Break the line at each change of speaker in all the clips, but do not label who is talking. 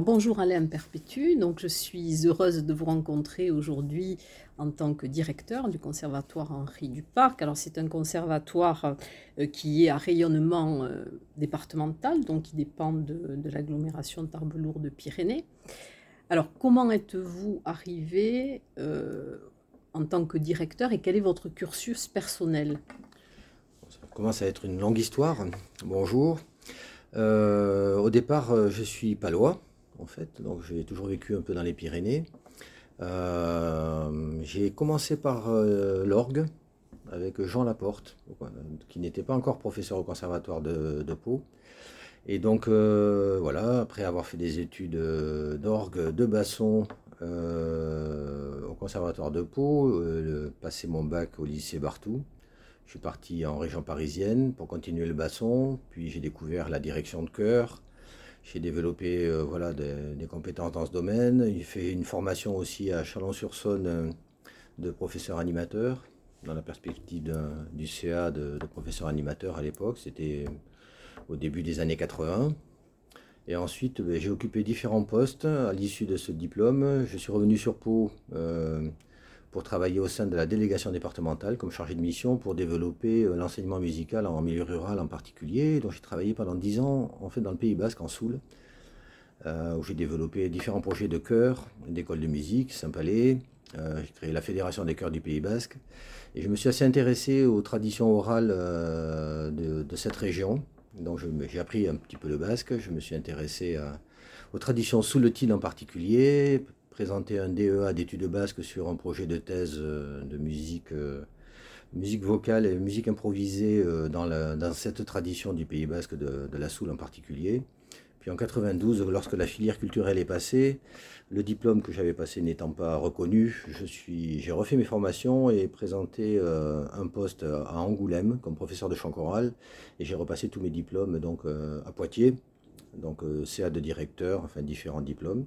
Bonjour Alain Perpétue, donc je suis heureuse de vous rencontrer aujourd'hui en tant que directeur du conservatoire Henri Duparc. Alors c'est un conservatoire euh, qui est à rayonnement euh, départemental, donc qui dépend de, l'agglomération Tarbes-Lourdes-Pyrénées. Alors comment êtes-vous arrivé euh, en tant que directeur et quel est votre cursus personnel?
Ça commence à être une longue histoire. Bonjour. au départ, je suis palois en fait. Donc j'ai toujours vécu un peu dans les Pyrénées. Euh, j'ai commencé par euh, l'orgue avec Jean Laporte, qui n'était pas encore professeur au conservatoire de, Pau. Et donc euh, voilà, après avoir fait des études d'orgue, de basson au conservatoire de Pau, passé mon bac au lycée Bartou. Je suis parti en région parisienne pour continuer le basson, puis j'ai découvert la direction de chœur, j'ai développé euh, voilà, des, compétences dans ce domaine. Il fait une formation aussi à Chalon-sur-Saône euh, de professeur animateur, dans la perspective du CA de, professeur animateur à l'époque. C'était au début des années 80. Et ensuite, ben, j'ai occupé différents postes à l'issue de ce diplôme. Je suis revenu sur Pau. Euh, pour travailler au sein de la délégation départementale comme chargé de mission pour développer euh, l'enseignement musical en milieu rural en particulier. Donc j'ai travaillé pendant dix ans en fait dans le Pays Basque en Soule, euh, où j'ai développé différents projets de chœur, d'école de musique, Saint-Palais. Euh, j'ai créé la Fédération des chœurs du Pays Basque et je me suis assez intéressé aux traditions orales de, cette région. Donc j'ai appris un petit peu le basque, je me suis intéressé aux traditions souletiles en particulier, présenté un DEA d'études basques sur un projet de thèse euh, de musique, euh, musique vocale et musique improvisée euh, dans, dans cette tradition du Pays basque, de, la soule en particulier. Puis en 92, lorsque la filière culturelle est passée, le diplôme que j'avais passé n'étant pas reconnu, j'ai refait mes formations et présenté un poste à Angoulême comme professeur de chant choral. Et j'ai repassé tous mes diplômes donc à Poitiers, donc CA de directeur, enfin différents diplômes.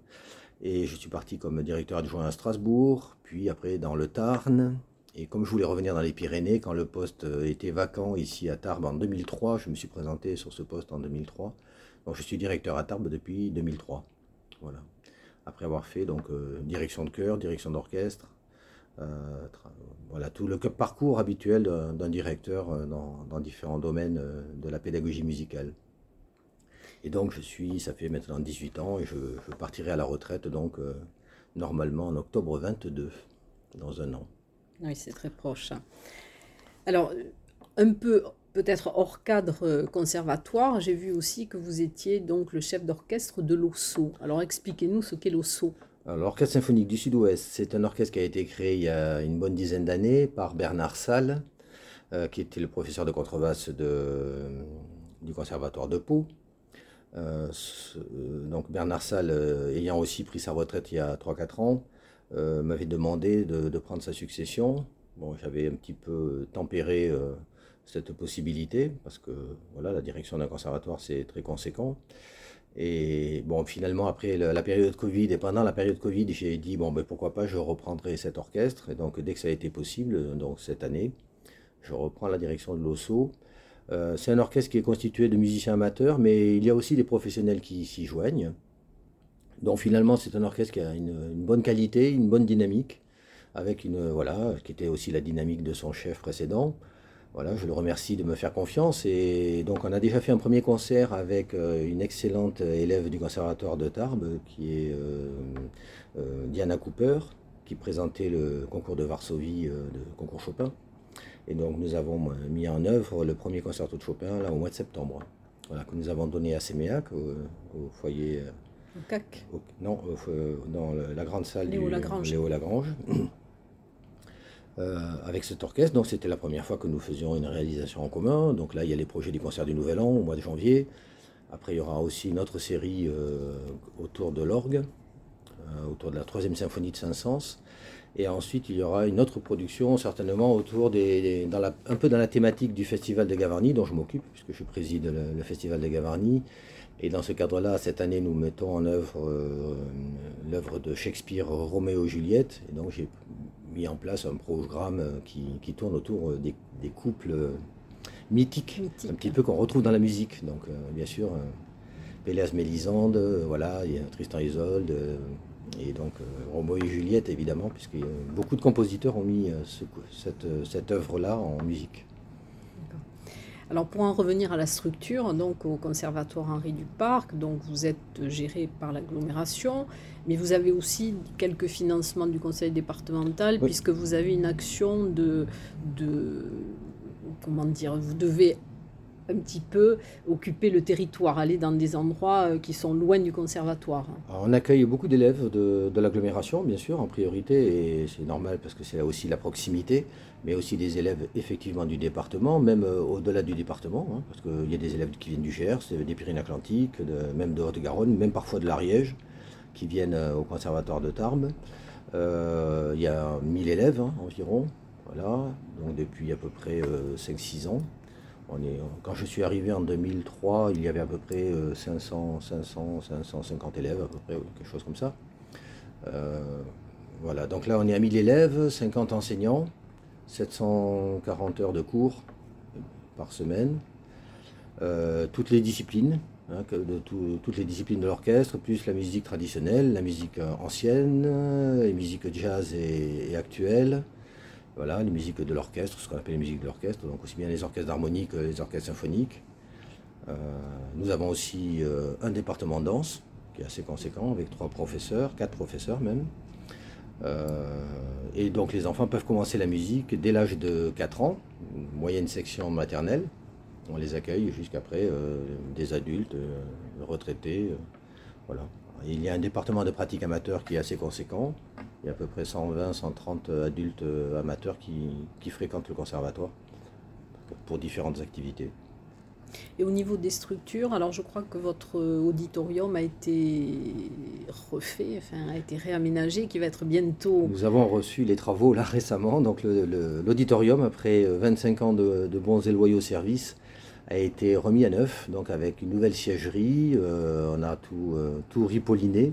Et je suis parti comme directeur adjoint à Strasbourg, puis après dans le Tarn. Et comme je voulais revenir dans les Pyrénées, quand le poste était vacant ici à Tarbes en 2003, je me suis présenté sur ce poste en 2003. Donc je suis directeur à Tarbes depuis 2003. Voilà. Après avoir fait donc euh, direction de chœur, direction d'orchestre, euh, voilà tout le parcours habituel d'un directeur euh, dans, différents domaines de la pédagogie musicale. Et donc je suis, ça fait maintenant 18 ans et je, partirai à la retraite donc euh, normalement en octobre 22, dans un an.
Oui, c'est très proche. Alors, un peu peut-être hors cadre conservatoire, j'ai vu aussi que vous étiez donc le chef d'orchestre de l'OSSO. Alors expliquez-nous ce qu'est l'OSSO.
L'Orchestre symphonique du Sud-Ouest, c'est un orchestre qui a été créé il y a une bonne dizaine d'années par Bernard Salle, qui était le professeur de contrebasse de, du Conservatoire de Pau. Euh, donc Bernard Salle, ayant aussi pris sa retraite il y a 3-4 ans, m'avait demandé de, prendre sa succession. Bon, j'avais un petit peu tempéré cette possibilité, parce que voilà, la direction d'un conservatoire, c'est très conséquent. Et bon, finalement, après la, période Covid et pendant la période Covid, j'ai dit, bon, ben, pourquoi pas, je reprendrai cet orchestre. Et donc, dès que ça a été possible, donc cette année, je reprends la direction de l'OSSO. Euh, c'est un orchestre qui est constitué de musiciens amateurs, mais il y a aussi des professionnels qui s'y joignent. Donc finalement, c'est un orchestre qui a une, bonne qualité, une bonne dynamique, avec une voilà, qui était aussi la dynamique de son chef précédent. Voilà, je le remercie de me faire confiance. Et donc, on a déjà fait un premier concert avec euh, une excellente élève du conservatoire de Tarbes, qui est euh, euh, Diana Cooper, qui présentait le concours de Varsovie, de concours Chopin. Et donc, nous avons mis en œuvre le premier concerto de Chopin là, au mois de septembre. Voilà, que nous avons donné à Séméac, au, foyer.
Au CAC
Non, dans la grande salle
Léo
du
Lagrange.
Léo Lagrange. Euh, avec cet orchestre. Donc c'était la première fois que nous faisions une réalisation en commun. Donc là, il y a les projets du concert du Nouvel An au mois de janvier. Après, il y aura aussi une autre série euh, autour de l'orgue, euh, autour de la troisième symphonie de Saint-Saëns. Et ensuite, il y aura une autre production, certainement autour des, dans la, un peu dans la thématique du Festival de Gavarnie, dont je m'occupe, puisque je préside le, le, Festival de Gavarnie. Et dans ce cadre-là, cette année, nous mettons en œuvre l'œuvre de Shakespeare, Roméo et Juliette. Et donc, j'ai mis en place un programme euh, qui, qui tourne autour euh, des, des couples euh, mythiques,
Mythique.
un petit peu qu'on retrouve dans la musique. Donc, bien sûr, Péléas Mélisande, voilà, il y a Tristan Isolde, et donc Roméo et Juliette, évidemment, puisque beaucoup de compositeurs ont mis ce, cette, cette œuvre-là en musique.
Alors pour en revenir à la structure, donc au Conservatoire Henri Duparc, donc vous êtes géré par l'agglomération, mais vous avez aussi quelques financements du conseil départemental, oui. puisque vous avez une action de, de, comment dire, vous devez un petit peu occuper le territoire, aller dans des endroits euh, qui sont loin du conservatoire.
On accueille beaucoup d'élèves de, l'agglomération, bien sûr, en priorité, et c'est normal parce que c'est là aussi la proximité, mais aussi des élèves effectivement du département, même euh, au-delà du département, hein, parce qu'il y a des élèves qui viennent du Gers, des Pyrénées-Atlantiques, même de Haute-Garonne, même parfois de l'Ariège, qui viennent euh, au conservatoire de Tarbes. Euh, il y a 1000 élèves hein, environ, voilà, donc depuis à peu près 5-6 ans. Quand je suis arrivé en 2003, il y avait à peu près 500, 500, 550 élèves, à peu près, quelque chose comme ça. Euh, voilà, donc là on est à 1000 élèves, 50 enseignants, 740 heures de cours par semaine, euh, toutes les disciplines, hein, de tout, toutes les disciplines de l'orchestre, plus la musique traditionnelle, la musique ancienne, les musiques jazz et, actuelles, voilà, les musiques de l'orchestre, ce qu'on appelle les musiques de l'orchestre, donc aussi bien les orchestres d'harmonie que les orchestres symphoniques. Euh, nous avons aussi euh, un département danse qui est assez conséquent, avec trois professeurs, quatre professeurs même. Euh, et donc les enfants peuvent commencer la musique dès l'âge de 4 ans, moyenne section maternelle. On les accueille jusqu'après des adultes, retraités. voilà. Il y a un département de pratique amateur qui est assez conséquent. Il y a à peu près 120, 130 adultes amateurs qui, qui, fréquentent le conservatoire pour différentes activités.
Et au niveau des structures, alors je crois que votre auditorium a été refait, enfin a été réaménagé, qui va être bientôt.
Nous avons reçu les travaux là récemment, donc l'auditorium, après 25 ans de, de bons et loyaux services, a été remis à neuf, donc avec une nouvelle siègerie. Euh, on a tout, euh, ripolliné,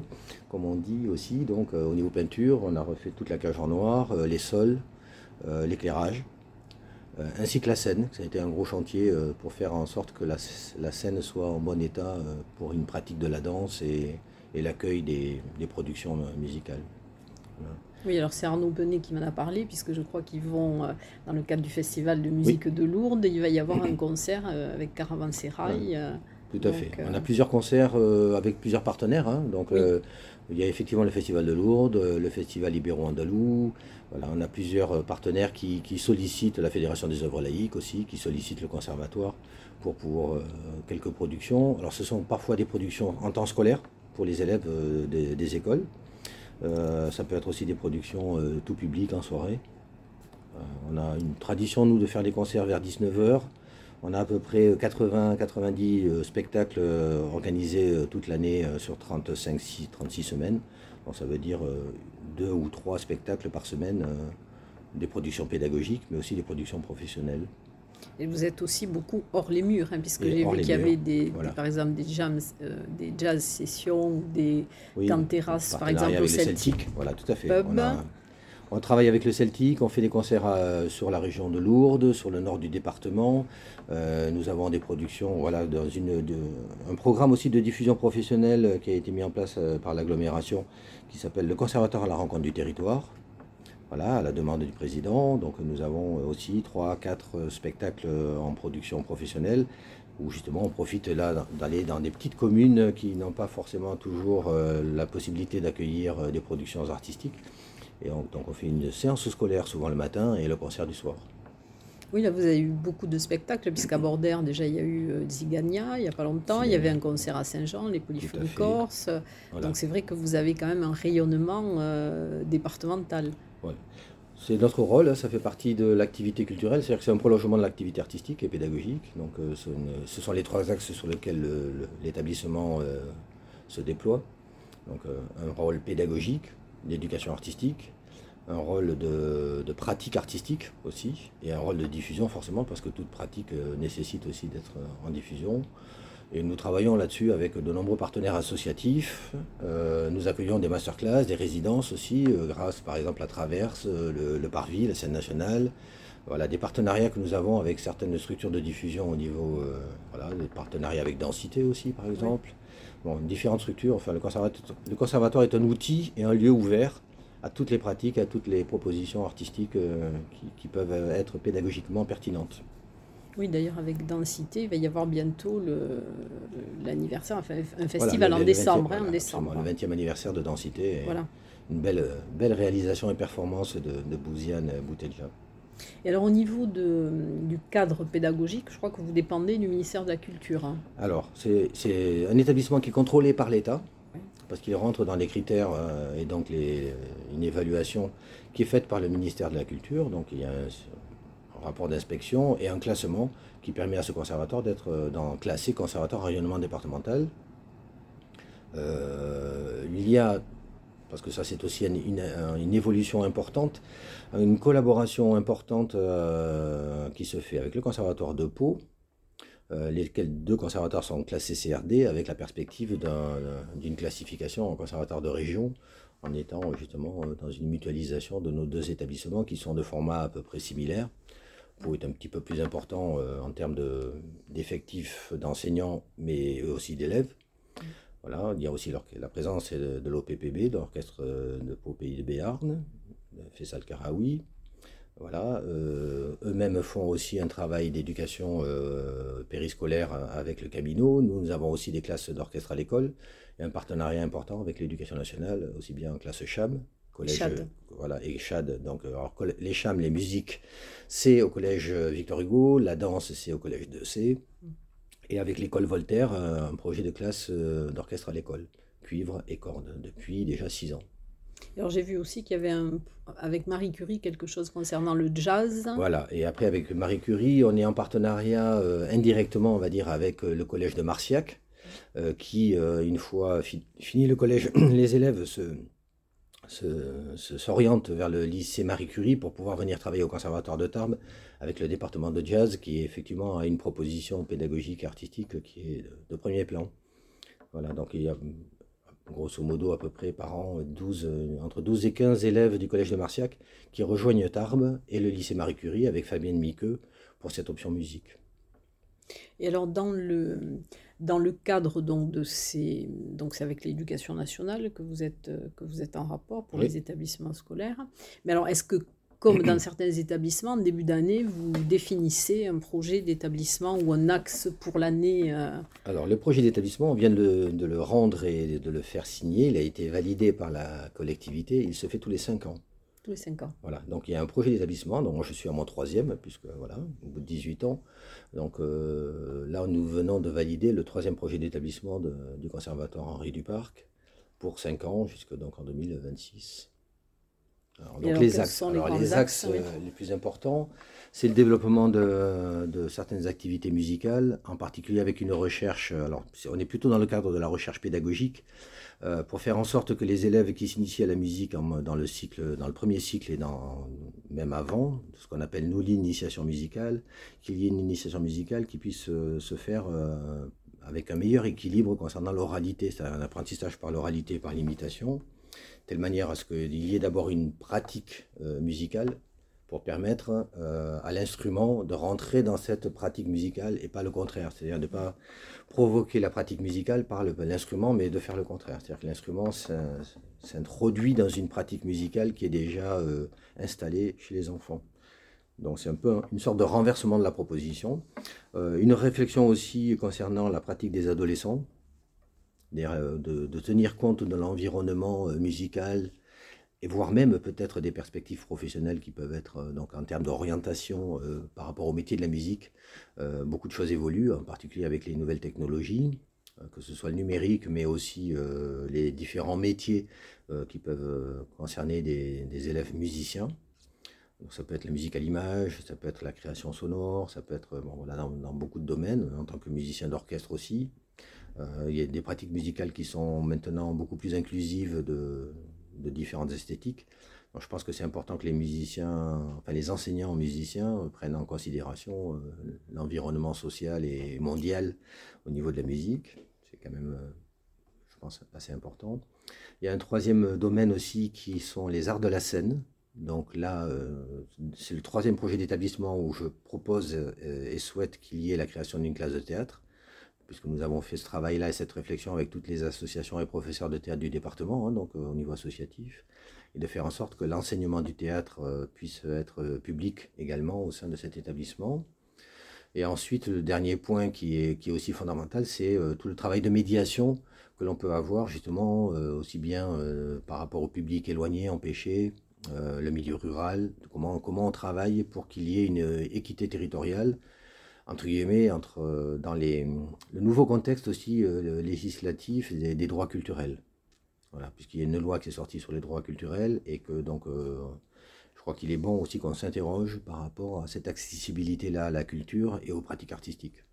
comme on dit aussi. Donc euh, au niveau peinture, on a refait toute la cage en noir, les sols, l'éclairage, ainsi que la scène. Ça a été un gros chantier pour faire en sorte que la, scène soit en bon état pour une pratique de la danse et, l'accueil des, productions musicales.
Oui, alors c'est Arnaud Benet qui m'en a parlé, puisque je crois qu'ils vont, euh, dans le cadre du festival de musique oui. de Lourdes, il va y avoir un concert euh, avec Caravansérail. Euh,
tout à fait. On a plusieurs concerts avec plusieurs partenaires. Hein. donc, il y a effectivement le Festival de Lourdes, le Festival Ibéro-Andalou. Voilà, on a plusieurs partenaires qui, sollicitent la Fédération des œuvres laïques aussi, qui sollicitent le conservatoire pour, pour quelques productions. Alors, ce sont parfois des productions en temps scolaire pour les élèves des, écoles. Ça peut être aussi des productions tout public en soirée. on a une tradition, nous, de faire des concerts vers 19h. On a à peu près 80-90 euh, spectacles euh, organisés euh, toute l'année sur 35, 36 semaines. Donc ça veut dire deux ou trois spectacles par semaine, des productions pédagogiques, mais aussi des productions professionnelles.
Et vous êtes aussi beaucoup hors les murs, hein, puisque j'ai vu qu'il y avait des, par exemple des, jams, des jazz sessions, des oui, terrasses, par exemple au Celtic.
Voilà, tout à fait. On travaille avec le Celtic, on fait des concerts euh, sur la région de Lourdes, sur le nord du département. Euh, nous avons des productions, voilà, dans une, un programme aussi de diffusion professionnelle qui a été mis en place euh, par l'agglomération qui s'appelle le Conservateur à la rencontre du territoire. Voilà, à la demande du président. Donc nous avons aussi trois, quatre spectacles en production professionnelle où justement on profite là d'aller dans des petites communes qui n'ont pas forcément toujours la possibilité d'accueillir des productions artistiques. Et donc on fait une séance scolaire souvent le matin et le concert du soir.
Oui, là vous avez eu beaucoup de spectacles, puisqu'à Bordère, déjà il y a eu euh, Zigania il n'y a pas longtemps, il y avait un concert à Saint-Jean, les Polyphonies Corse. Donc c'est vrai que vous avez quand même un rayonnement euh, départemental.
C'est notre rôle, hein, ça fait partie de l'activité culturelle, c'est-à-dire que c'est un prolongement de l'activité artistique et pédagogique. Donc euh, ce, sont les trois axes sur lesquels l'établissement se déploie. Donc un rôle pédagogique, d'éducation artistique, un rôle de, pratique artistique aussi, et un rôle de diffusion forcément, parce que toute pratique euh, nécessite aussi d'être euh, en diffusion. Et nous travaillons là-dessus avec de nombreux partenaires associatifs. Euh, nous accueillons des masterclass, des résidences aussi, grâce par exemple à Traverse, le, Parvis, la scène nationale. Voilà, des partenariats que nous avons avec certaines structures de diffusion au niveau, voilà, des partenariats avec Densité aussi par exemple bon, différentes structures. Enfin, le conservatoire, le conservatoire est un outil et un lieu ouvert à toutes les pratiques, à toutes les propositions artistiques euh, qui, peuvent être pédagogiquement pertinentes.
Oui, d'ailleurs, avec Densité, il va y avoir bientôt l'anniversaire, enfin, un festival en, décembre,
hein,
en décembre.
Le 20e anniversaire de Densité. Voilà. Une belle, belle réalisation et performance de, de Bouziane Boutelja.
Et alors au niveau de, du cadre pédagogique, je crois que vous dépendez du ministère de la Culture. Hein.
Alors c'est un établissement qui est contrôlé par l'État, parce qu'il rentre dans les critères euh, et donc les, une évaluation qui est faite par le ministère de la Culture. Donc il y a un, rapport d'inspection et un classement qui permet à ce conservatoire d'être euh, classé conservatoire rayonnement départemental. Euh, il y a parce que ça c'est aussi une, évolution importante, une collaboration importante euh, qui se fait avec le conservatoire de Pau, lesquels deux conservatoires sont classés CRD avec la perspective d'une classification en conservatoire de région, en étant justement dans une mutualisation de nos deux établissements qui sont de format à peu près similaire. Est un petit peu plus important en termes d'effectifs d'enseignants, mais aussi d'élèves. Voilà, il y a aussi la présence de, l'OPPB, de l'Orchestre de Pau Pays de Béarn, Fessal Karaoui. Voilà, euh, eux-mêmes font aussi un travail d'éducation euh, périscolaire avec le Camino. Nous, avons aussi des classes d'orchestre à l'école et un partenariat important avec l'éducation nationale, aussi bien en classe CHAM, collège, Chad. voilà, et CHAD. Donc, les CHAM, les musiques, c'est au collège Victor Hugo, la danse, c'est au collège de C et avec l'école Voltaire, euh, un projet de classe euh, d'orchestre à l'école, cuivre et cordes, depuis déjà six ans.
Alors j'ai vu aussi qu'il y avait un, avec Marie Curie quelque chose concernant le jazz.
Voilà, et après avec Marie Curie, on est en partenariat euh, indirectement, on va dire, avec le collège de Marciac, qui, une fois fini le collège, les élèves se, s'oriente vers le lycée Marie Curie pour pouvoir venir travailler au conservatoire de Tarbes avec le département de jazz qui effectivement a une proposition pédagogique artistique qui est de, premier plan. Voilà, donc il y a grosso modo à peu près par an 12, entre 12 et 15 élèves du collège de Marciac qui rejoignent Tarbes et le lycée Marie Curie avec Fabienne Miqueux pour cette option musique.
Et alors dans le, dans le cadre donc de ces donc c'est avec l'éducation nationale que vous êtes que vous êtes en rapport pour les établissements scolaires. Mais alors est-ce que comme dans certains établissements, en début d'année, vous définissez un projet d'établissement ou un axe pour l'année euh,
Alors, le projet d'établissement, on vient de le, rendre et de le faire signer. Il a été validé par la collectivité. Il se fait tous les cinq ans.
Tous les cinq ans.
Voilà, donc il y a un projet d'établissement. Donc, moi, je suis à mon troisième, puisque voilà, au bout de 18 ans. Donc euh, là, nous venons de valider le troisième projet d'établissement du Conservatoire Henri Duparc pour cinq ans, jusque donc en 2026 donc les axes, les, axes, euh, les plus importants, c'est le développement de, certaines activités musicales, en particulier avec une recherche. Euh, alors, on est plutôt dans le cadre de la recherche pédagogique, euh, pour faire en sorte que les élèves qui s'initient à la musique dans le cycle, dans le premier cycle et dans, même avant, ce qu'on appelle nous l'initiation musicale, qu'il y ait une initiation musicale qui puisse se faire avec un meilleur équilibre concernant l'oralité, c'est un apprentissage par l'oralité et par l'imitation telle manière à ce qu'il y ait d'abord une pratique euh, musicale pour permettre euh, à l'instrument de rentrer dans cette pratique musicale et pas le contraire. C'est-à-dire de ne pas provoquer la pratique musicale par l'instrument, mais de faire le contraire. C'est-à-dire que l'instrument s'introduit dans une pratique musicale qui est déjà euh, installée chez les enfants. Donc c'est un peu une sorte de renversement de la proposition. une réflexion aussi concernant la pratique des adolescents, euh, de, tenir compte de l'environnement euh, musical et voire même peut-être des perspectives professionnelles qui peuvent être, euh, donc en termes d'orientation par rapport au métier de la musique, beaucoup de choses évoluent, en particulier avec les nouvelles technologies, que ce soit le numérique, mais aussi les différents métiers qui peuvent concerner des, élèves musiciens. Donc ça peut être la musique à l'image, ça peut être la création sonore, ça peut être bon, dans, dans, beaucoup de domaines, en tant que musicien d'orchestre aussi. Euh, il y a des pratiques musicales qui sont maintenant beaucoup plus inclusives de, différentes esthétiques. je pense que c'est important que les musiciens, enfin les enseignants musiciens prennent en considération euh, l'environnement social et mondial au niveau de la musique. C'est quand même, euh, je pense, assez important. Il y a un troisième domaine aussi qui sont les arts de la scène. Donc là, c'est le troisième projet d'établissement où je propose et souhaite qu'il y ait la création d'une classe de théâtre puisque nous avons fait ce travail-là et cette réflexion avec toutes les associations et professeurs de théâtre du département, hein, donc euh, au niveau associatif, et de faire en sorte que l'enseignement du théâtre euh, puisse être euh, public également au sein de cet établissement. Et ensuite, le dernier point qui est, aussi fondamental, c'est tout le travail de médiation que l'on peut avoir justement aussi bien par rapport au public éloigné, empêché, le milieu rural, comment on travaille pour qu'il y ait une équité territoriale entre guillemets, entre, euh, dans les, le nouveau contexte aussi euh, législatif des, des, droits culturels. Voilà, puisqu'il y a une loi qui est sortie sur les droits culturels et que donc euh, je crois qu'il est bon aussi qu'on s'interroge par rapport à cette accessibilité-là à la culture et aux pratiques artistiques.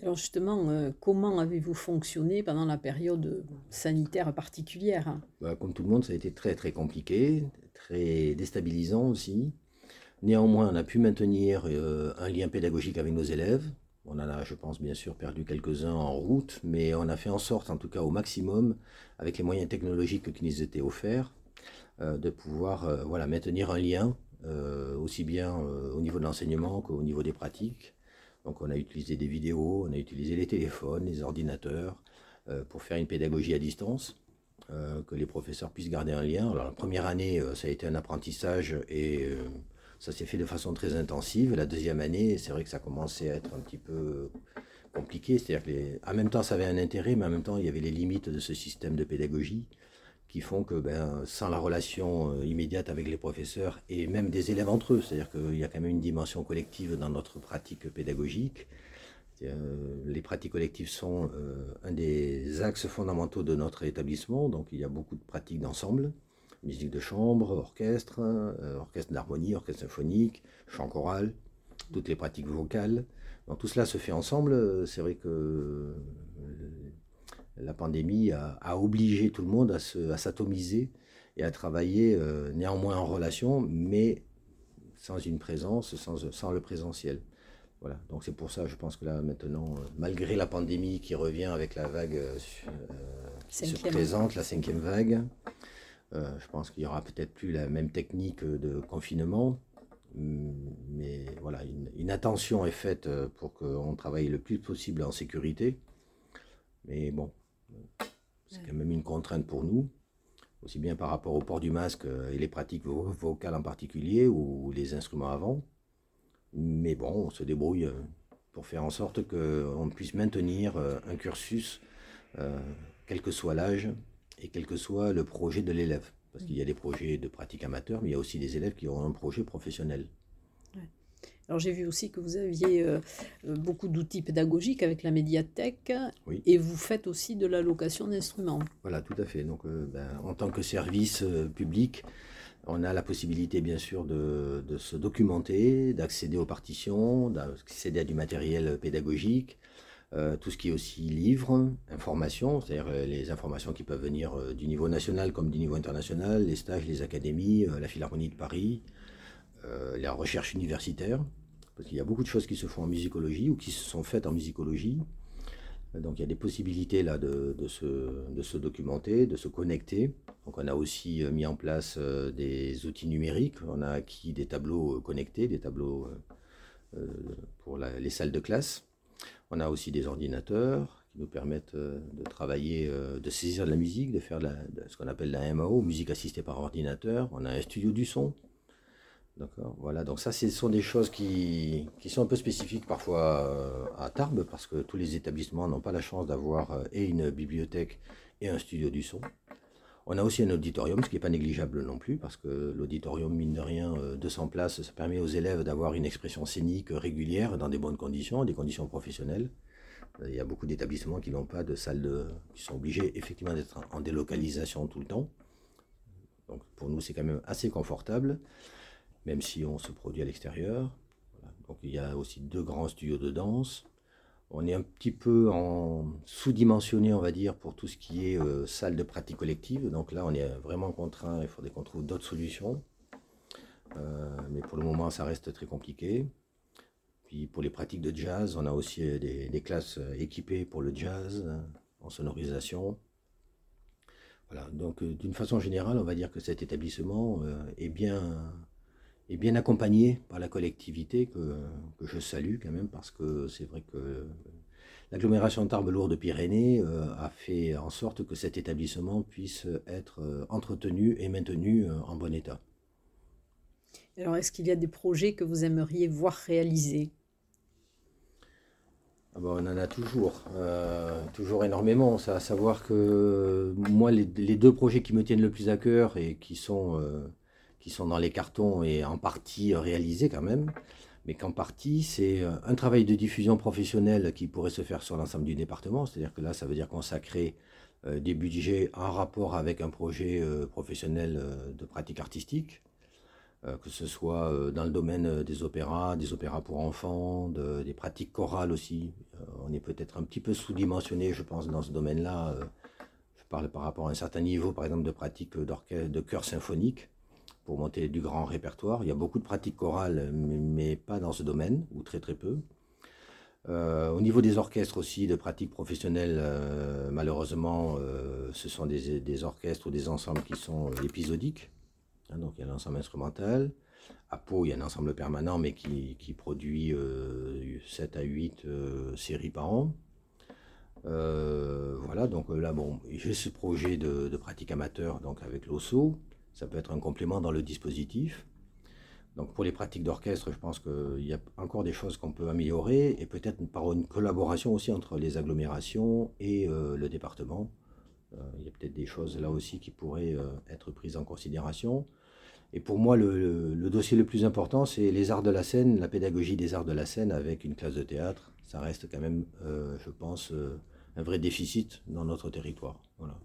Alors justement, comment avez-vous fonctionné pendant la période sanitaire particulière?
Bah, Comme tout le monde, ça a été très très compliqué, très déstabilisant aussi. Néanmoins, on a pu maintenir euh, un lien pédagogique avec nos élèves. On en a, je pense, bien sûr, perdu quelques-uns en route, mais on a fait en sorte, en tout cas au maximum, avec les moyens technologiques qui nous étaient offerts, euh, de pouvoir euh, voilà, maintenir un lien, aussi bien au niveau de l'enseignement qu'au niveau des pratiques. Donc on a utilisé des vidéos, on a utilisé les téléphones, les ordinateurs, pour faire une pédagogie à distance. que les professeurs puissent garder un lien. Alors la première année, ça a été un apprentissage et ça s'est fait de façon très intensive. La deuxième année, c'est vrai que ça commençait à être un petit peu compliqué. C'est-à-dire que, en même temps, ça avait un intérêt, mais en même temps, il y avait les limites de ce système de pédagogie qui font que, ben, sans la relation euh, immédiate avec les professeurs et même des élèves entre eux, c'est-à-dire qu'il y a quand même une dimension collective dans notre pratique pédagogique. Euh, les pratiques collectives sont euh, un des axes fondamentaux de notre établissement, donc il y a beaucoup de pratiques d'ensemble musique de chambre, orchestre, euh, orchestre d'harmonie, orchestre symphonique, chant choral, toutes les pratiques vocales. Donc tout cela se fait ensemble. C'est vrai que euh, la pandémie a, obligé tout le monde à, s'atomiser et à travailler euh, néanmoins en relation, mais sans une présence, sans, le présentiel. Voilà, donc c'est pour ça, je pense que là maintenant, malgré la pandémie qui revient avec la vague qui se présente, la cinquième vague, je pense qu'il y aura peut-être plus la même technique de confinement, mais voilà, une, attention est faite euh, pour qu'on travaille le plus possible en sécurité. Mais bon, c'est quand même une contrainte pour nous. aussi bien par rapport au port du masque et les pratiques vocales en particulier, ou les instruments avant. Mais bon, on se débrouille pour faire en sorte qu'on puisse maintenir un cursus, quel que soit l'âge et quel que soit le projet de l'élève. Parce qu'il y a des projets de pratique amateur, mais il y a aussi des élèves qui ont un projet professionnel.
Alors j'ai vu aussi que vous aviez euh, euh, beaucoup d'outils pédagogiques avec la médiathèque et vous faites aussi de la location d'instruments.
Voilà, tout à fait. Donc euh, ben, en tant que service public, on a la possibilité bien sûr de, de se documenter, d'accéder aux partitions, d'accéder à du matériel pédagogique, tout ce qui est aussi livres, informations, c'est-à-dire les informations qui peuvent venir du niveau national comme du niveau international, les stages, les académies, la Philharmonie de Paris, la recherche universitaire parce qu'il y a beaucoup de choses qui se font en musicologie ou qui se sont faites en musicologie. Donc il y a des possibilités là de, se, documenter, de se connecter. Donc on a aussi euh, mis en place euh, des outils numériques. On a acquis des tableaux euh, connectés, des tableaux pour les salles de classe. On a aussi des ordinateurs qui nous permettent de travailler, de saisir de la musique, de faire ce qu'on appelle la MAO, musique assistée par ordinateur. On a un studio du son D'accord, voilà, donc ça, ce sont des choses qui, sont un peu spécifiques parfois euh, à Tarbes, parce que tous les établissements n'ont pas la chance d'avoir euh, et une bibliothèque et un studio du son. On a aussi un auditorium, ce qui n'est pas négligeable non plus, parce que l'auditorium, mine de rien, 200 euh, places, ça permet aux élèves d'avoir une expression scénique régulière dans des bonnes conditions, des conditions professionnelles. Il y a beaucoup d'établissements qui n'ont pas de salle de... qui sont obligés effectivement d'être en délocalisation tout le temps. Donc pour nous, c'est quand même assez confortable même si on se produit à l'extérieur. Donc il y a aussi deux grands studios de danse. On est un petit peu en sous-dimensionné, on va dire, pour tout ce qui est euh, salle de pratique collective. Donc là, on est vraiment contraint, il faudrait qu'on trouve d'autres solutions. Euh, mais pour le moment, ça reste très compliqué. Puis pour les pratiques de jazz, on a aussi des, des classes équipées pour le jazz en sonorisation. Voilà, donc euh, d'une façon générale, on va dire que cet établissement est bien et bien accompagné par la collectivité que, je salue quand même parce que c'est vrai que l'agglomération Tarbes-Lourdes-Pyrénées euh, a fait en sorte que cet établissement puisse être euh, entretenu et maintenu euh, en bon état.
Alors est-ce qu'il y a des projets que vous aimeriez voir réalisés?
Ah ben, on en a toujours, toujours énormément. Ça, à savoir que moi, les, les, deux projets qui me tiennent le plus à cœur et qui sont qui sont dans les cartons et en partie réalisés quand même, mais qu'en partie c'est euh, un travail de diffusion professionnelle qui pourrait se faire sur l'ensemble du département, c'est-à-dire que là ça veut dire consacrer euh, des budgets en rapport avec un projet euh, professionnel de pratique artistique, que ce soit dans le domaine des opéras, des opéras pour enfants, des pratiques chorales aussi. on est peut-être un petit peu sous-dimensionné, je pense, dans ce domaine-là. je parle par rapport à un certain niveau, par exemple, de pratique de chœur symphonique pour monter du grand répertoire. Il y a beaucoup de pratiques chorales, mais, pas dans ce domaine, ou très très peu. Euh, au niveau des orchestres aussi, de pratiques professionnelles, euh, malheureusement, euh, ce sont des, orchestres ou des ensembles qui sont épisodiques. Hein, donc il y a l'ensemble instrumental. À Pau, il y a un ensemble permanent, mais qui, produit 7 à 8 séries par an. voilà, donc là, bon, j'ai ce projet de, pratique amateur donc avec l'OSO. Ça peut être un complément dans le dispositif. Donc pour les pratiques d'orchestre, je pense qu'il y a encore des choses qu'on peut améliorer et peut-être par une collaboration aussi entre les agglomérations et euh, le département. Euh, il y a peut-être des choses là aussi qui pourraient euh, être prises en considération. Et pour moi, le, le, dossier le plus important, c'est les arts de la scène, la pédagogie des arts de la scène avec une classe de théâtre. Ça reste quand même, je pense, un vrai déficit dans notre territoire. Voilà.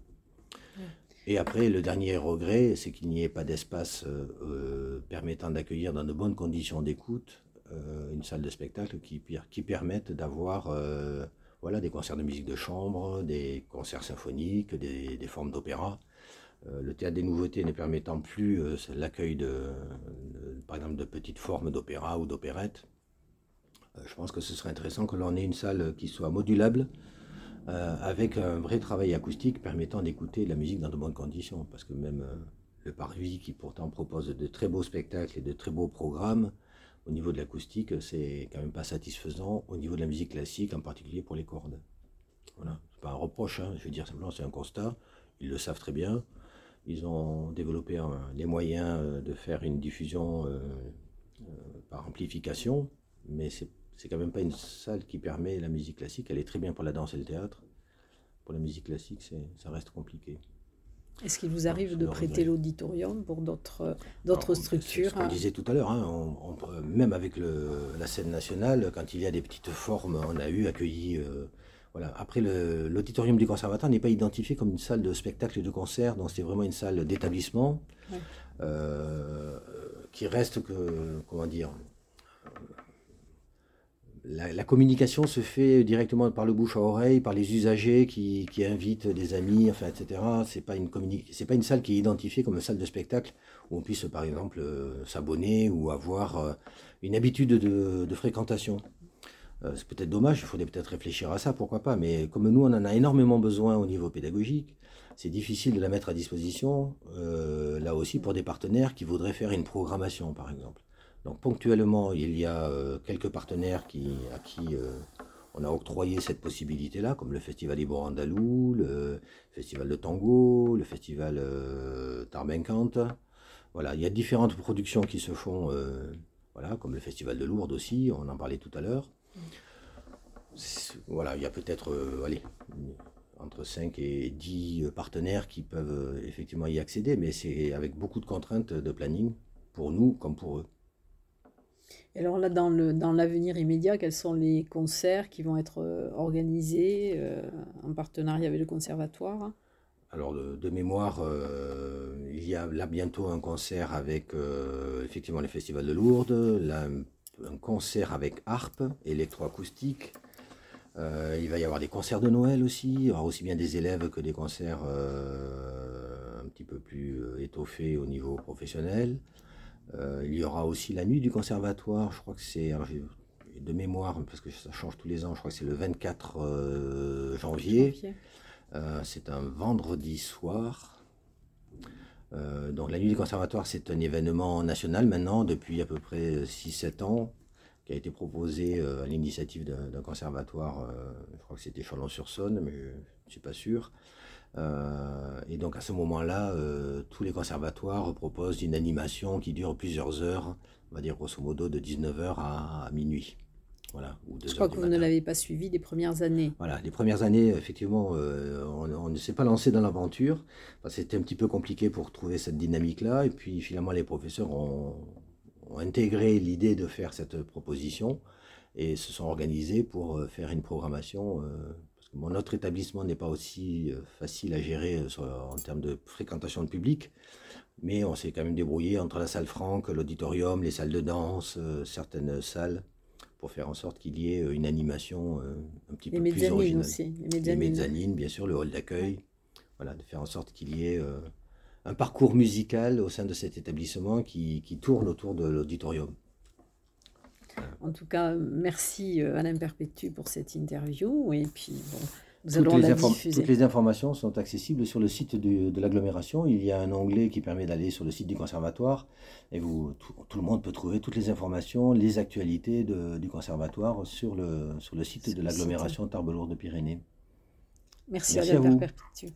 Et après, le dernier regret, c'est qu'il n'y ait pas d'espace euh, euh, permettant d'accueillir dans de bonnes conditions d'écoute euh, une salle de spectacle qui, permette d'avoir voilà, des concerts de musique de chambre, des concerts symphoniques, des, formes d'opéra. le théâtre des nouveautés ne permettant plus l'accueil de, par exemple, de petites formes d'opéra ou d'opérette. je pense que ce serait intéressant que l'on ait une salle qui soit modulable, euh, avec un vrai travail acoustique permettant d'écouter la musique dans de bonnes conditions. Parce que même euh, le Parvis, qui pourtant propose de très beaux spectacles et de très beaux programmes, au niveau de l'acoustique, c'est quand même pas satisfaisant au niveau de la musique classique, en particulier pour les cordes. Voilà, c'est pas un reproche, hein. je veux dire simplement c'est un constat, ils le savent très bien, Ils ont développé les moyens euh, de faire une diffusion par amplification, mais c'est c'est quand même pas une salle qui permet la musique classique. Elle est très bien pour la danse et le théâtre. Pour la musique classique, ça reste compliqué.
Est-ce qu'il vous arrive de prêter l'auditorium pour d'autres d'autres structures
Ce qu'on disait tout à l'heure, hein, même avec la scène nationale, quand il y a des petites formes, on a eu accueilli. Euh, voilà. Après, l'auditorium du conservatoire n'est pas identifié comme une salle de spectacle et de concert, donc c'est vraiment une salle d'établissement euh, qui reste que, comment dire, la, communication se fait directement par le bouche à oreille, par les usagers qui, invitent des amis, enfin, etc. C'est pas une c'est pas une salle qui est identifiée comme une salle de spectacle où on puisse, par exemple, euh, s'abonner ou avoir euh, une habitude de, fréquentation. Euh, c'est peut-être dommage, il faudrait peut-être réfléchir à ça, pourquoi pas. Mais comme nous, on en a énormément besoin au niveau pédagogique, c'est difficile de la mettre à disposition, là aussi, pour des partenaires qui voudraient faire une programmation, par exemple. Donc ponctuellement, il y a euh, quelques partenaires à qui euh, on a octroyé cette possibilité-là, comme le Festival Ibo Andalou, le Festival de Tango, le Festival euh, Voilà, il y a différentes productions qui se font, euh, voilà, comme le Festival de Lourdes aussi, on en parlait tout à l'heure. Voilà, il y a peut-être, allez, entre 5 et 10 partenaires qui peuvent effectivement y accéder, mais c'est avec beaucoup de contraintes de planning, pour nous comme pour eux
alors là, dans, l'avenir immédiat, quels sont les concerts qui vont être euh, organisés euh, en partenariat avec le conservatoire?
Alors de, mémoire, euh, il y a là bientôt un concert avec effectivement le Festival de Lourdes, un concert avec harpe électroacoustique. il va y avoir des concerts de Noël aussi, il y aura aussi bien des élèves que des concerts un petit peu plus étoffés au niveau professionnel. Euh, il y aura aussi la nuit du conservatoire, je crois que c'est de mémoire, parce que ça change tous les ans, je crois que c'est le 24 euh, janvier. Euh, c'est un vendredi soir. donc la nuit du conservatoire, c'est un événement national maintenant, depuis à peu près 6-7 ans, qui a été proposé à l'initiative d'un conservatoire, je crois que c'était Chalon-sur-Saône, mais je ne suis pas sûr. Euh, et donc à ce moment-là, euh, tous les conservatoires proposent une animation qui dure plusieurs heures, on va dire grosso modo de 19h à, minuit. Voilà,
Je crois que vous ne l'avez pas suivi les premières années.
Voilà, les premières années, effectivement, euh, on, ne s'est pas lancé dans l'aventure. C'était un petit peu compliqué pour trouver cette dynamique-là. Et puis finalement, les professeurs ont, ont intégré l'idée de faire cette proposition et se sont organisés pour faire une programmation notre établissement n'est pas aussi euh, facile à gérer euh, en termes de fréquentation de public, mais on s'est quand même débrouillé entre la salle franque, l'auditorium, les salles de danse, euh, certaines salles, pour faire en sorte qu'il y ait une animation un petit peu plus originale.
Aussi,
les mezzanines. bien sûr, le hall d'accueil. Voilà, de faire en sorte qu'il y ait un parcours musical au sein de cet établissement qui, qui tourne autour de l'auditorium.
En tout cas, merci euh, Alain Perpétu pour cette interview. Et puis, bon,
nous allons la diffuser. Toutes les informations sont accessibles sur le site de l'agglomération. Il y a un onglet qui permet d'aller sur le site du conservatoire. Et vous, tout, le monde peut trouver toutes les informations, les actualités du conservatoire sur le, sur le site de l'agglomération Tarbes-Lourdes-Pyrénées.
Merci, merci Alain Perpétu.